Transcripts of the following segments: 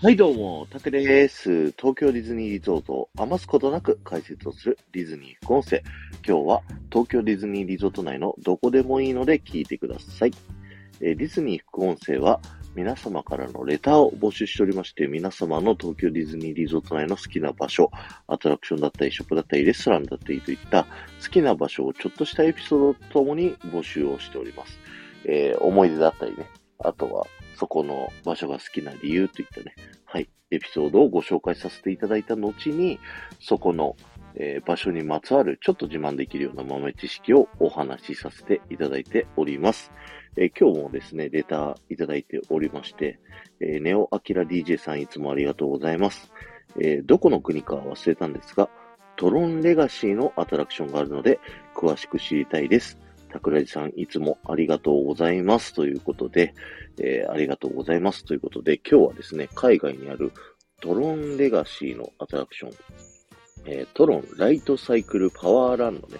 はい、どうも、たけです。東京ディズニーリゾートを余すことなく解説をするディズニー副音声。今日は東京ディズニーリゾート内のどこでもいいので聞いてください。えディズニー副音声は皆様からのレターを募集しておりまして、皆様の東京ディズニーリゾート内の好きな場所、アトラクションだったり、ショップだったり、レストランだったりといった好きな場所をちょっとしたエピソードとともに募集をしております。えー思い出だったりね、あとはそこの場所が好きな理由といったね、はい、エピソードをご紹介させていただいた後に、そこの、えー場所にまつわるちょっと自慢できるような豆知識をお話しさせていただいております。えー今日もですね、レターいただいておりまして、えーネオアキラ DJ さんいつもありがとうございます。えどこの国か忘れたんですが、トロンレガシーのアトラクションがあるので、詳しく知りたいです。桜地さん、いつもありがとうございます。ということで、えーありがとうございます。ということで、今日はですね、海外にあるトロンレガシーのアトラクション、えートロンライトサイクルパワーランドね、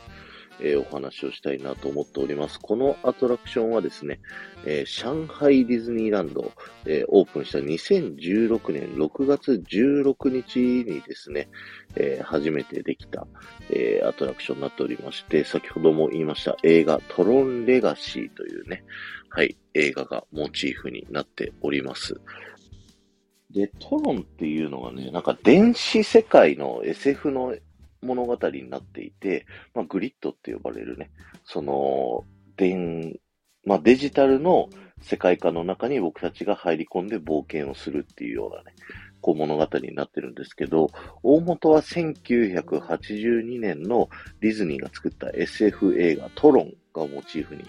えーお話をしたいなと思っております。このアトラクションはですね、えー上海ディズニーランド、えーオープンした2016年6月16日にですね、え初めてできた、えアトラクションになっておりまして、先ほども言いました映画トロンレガシーというね、はい、映画がモチーフになっております。で、トロンっていうのがね、なんか電子世界の SF の物語になっていて、まあ、グリッドって呼ばれるね、その、電、まあ、デジタルの世界観の中に僕たちが入り込んで冒険をするっていうようなね、こう物語になってるんですけど、大元は1982年のディズニーが作った SF 映画トロンがモチーフに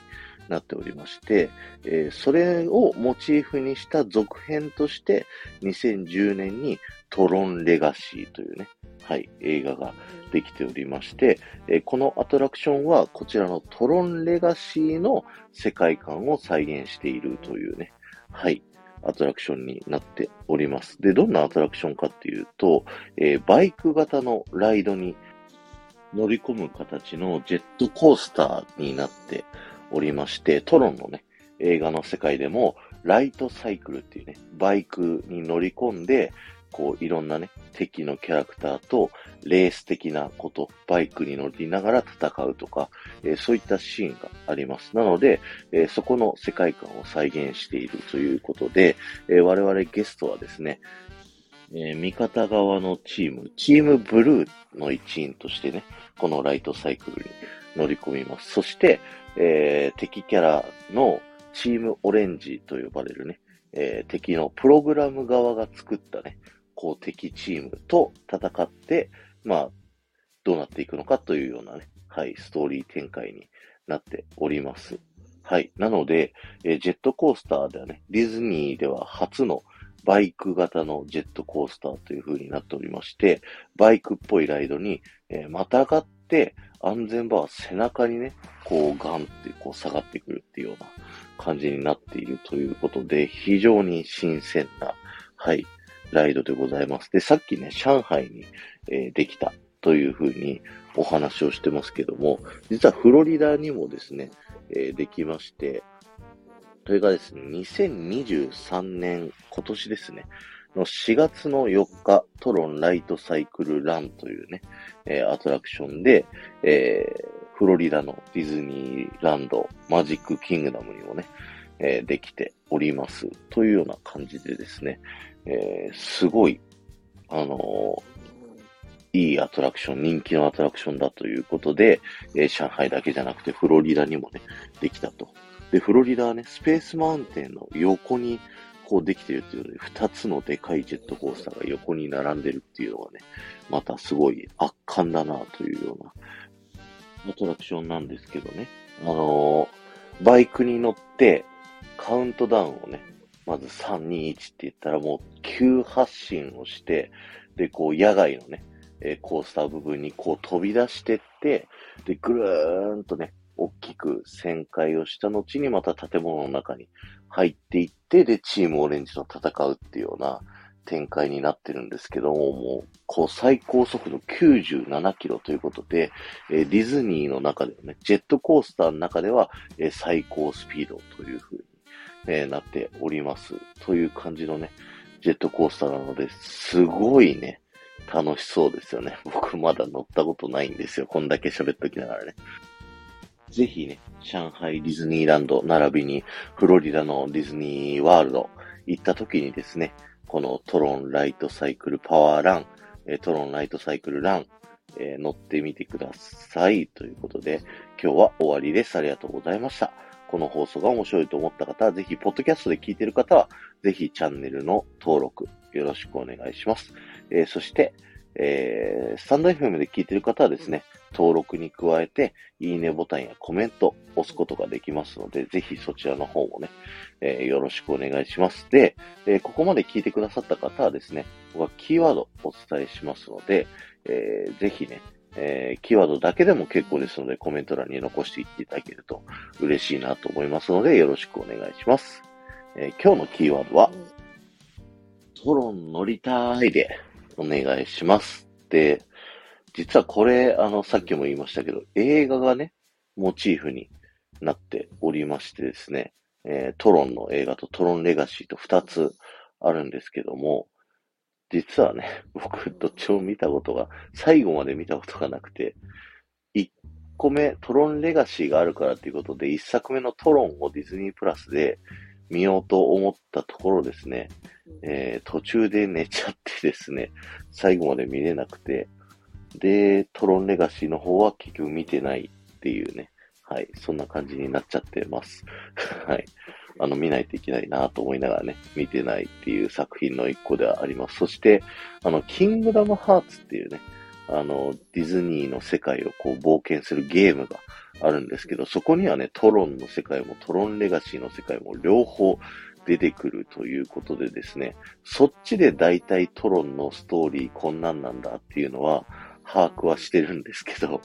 なっておりまして、えーそれをモチーフにした続編として、2010年にトロンレガシーというね、はい、映画ができておりまして、えーこのアトラクションはこちらのトロンレガシーの世界観を再現しているというね、はい、アトラクションになっております。で、どんなアトラクションかっていうと、えーバイク型のライドに乗り込む形のジェットコースターになっておりまして、トロンのね、映画の世界でも、ライトサイクルっていうね、バイクに乗り込んで、こう、いろんなね、敵のキャラクターと、レース的なこと、バイクに乗りながら戦うとか、えーそういったシーンがあります。なので、えーそこの世界観を再現しているということで、えー我々ゲストはですね、えー味方側のチーム、チームブルーの一員としてね、このライトサイクルに乗り込みます。そして、えー敵キャラのチームオレンジと呼ばれるね、えー敵のプログラム側が作ったね、こう敵チームと戦って、まあ、どうなっていくのかというようなね、はい、ストーリー展開になっております。はい。なので、えージェットコースターではね、ディズニーでは初のバイク型のジェットコースターという風になっておりまして、バイクっぽいライドに、えーまたがって、安全バー背中にね、こうガンってこう下がってくるっていうような感じになっているということで、非常に新鮮な、はい、ライドでございます。で、さっきね、上海に、えーできたというふうにお話をしてますけども、実はフロリダにもですね、えーできまして、それがですね、2023年、今年ですね、の4月の4日、トロンライトサイクルランというね、えーアトラクションで、えーフロリダのディズニーランド、マジックキングダムにもね、えーできております。というような感じでですね、えーすごい、あのーいいアトラクション、人気のアトラクションだということで、えー上海だけじゃなくてフロリダにもね、できたと。で、フロリダはね、スペースマウンテンの横にこうできてるっていうので、二つのでかいジェットコースターが横に並んでるっていうのがね、またすごい圧巻だなというようなアトラクションなんですけどね。あのーバイクに乗ってカウントダウンをね、まず3、2、1って言ったらもう急発進をして、で、こう野外のね、えコースター部分にこう飛び出してって、で、ぐるーんとね、大きく旋回をした後にまた建物の中に入っていって、で、チームオレンジと戦うっていうような展開になってるんですけども、もう、こう最高速度97キロということで、えディズニーの中でね、ジェットコースターの中では、え最高スピードという風に、えなっております。という感じのね、ジェットコースターなので、すごいね、楽しそうですよね。僕まだ乗ったことないんですよ。こんだけ喋っときながらね。ぜひね、上海ディズニーランド並びにフロリダのディズニーワールド行った時にですね、このトロンライトサイクルパワーラン、えトロンライトサイクルラン、えー、乗ってみてください。ということで、今日は終わりです。ありがとうございました。この放送が面白いと思った方は、ぜひ、ポッドキャストで聞いている方は、ぜひチャンネルの登録、よろしくお願いします。えー、そして、えー、スタンド FM で聞いている方はですね、登録に加えて、いいねボタンやコメント押すことができますので、ぜひそちらの方もね、えー、よろしくお願いします。で、えー、ここまで聞いてくださった方はですね、僕はキーワードお伝えしますので、えー、ぜひね、えー、キーワードだけでも結構ですので、コメント欄に残していっていただけると嬉しいなと思いますので、よろしくお願いします。えー、今日のキーワードは、トロン乗りたいでお願いします。で、実はこれ、あの、さっきも言いましたけど、映画がね、モチーフになっておりましてですね、えー、トロンの映画とトロンレガシーと2つあるんですけども、実はね、僕、どっちも見たことが、最後まで見たことがなくて、1個目、トロンレガシーがあるからっていうことで、1作目のトロンをディズニープラスで見ようと思ったところですね、えー、途中で寝ちゃってですね、最後まで見れなくて、で、トロンレガシーの方は結局見てないっていうね、はい、そんな感じになっちゃってます。はい。あの、見ないといけないなと思いながらね、見てないっていう作品の一個ではあります。そして、あの、キングダムハーツっていうね、あの、ディズニーの世界をこう冒険するゲームがあるんですけど、そこにはね、トロンの世界もトロンレガシーの世界も両方出てくるということでですね、そっちで大体トロンのストーリーこんなんなんだっていうのは把握はしてるんですけど、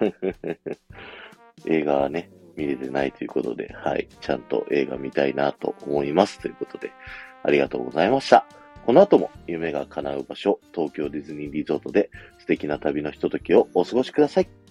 映画はね、見れてないということで、はい、ちゃんと映画見たいなと思いますということで、ありがとうございました。この後も夢が叶う場所、東京ディズニーリゾートで素敵な旅のひとときをお過ごしください。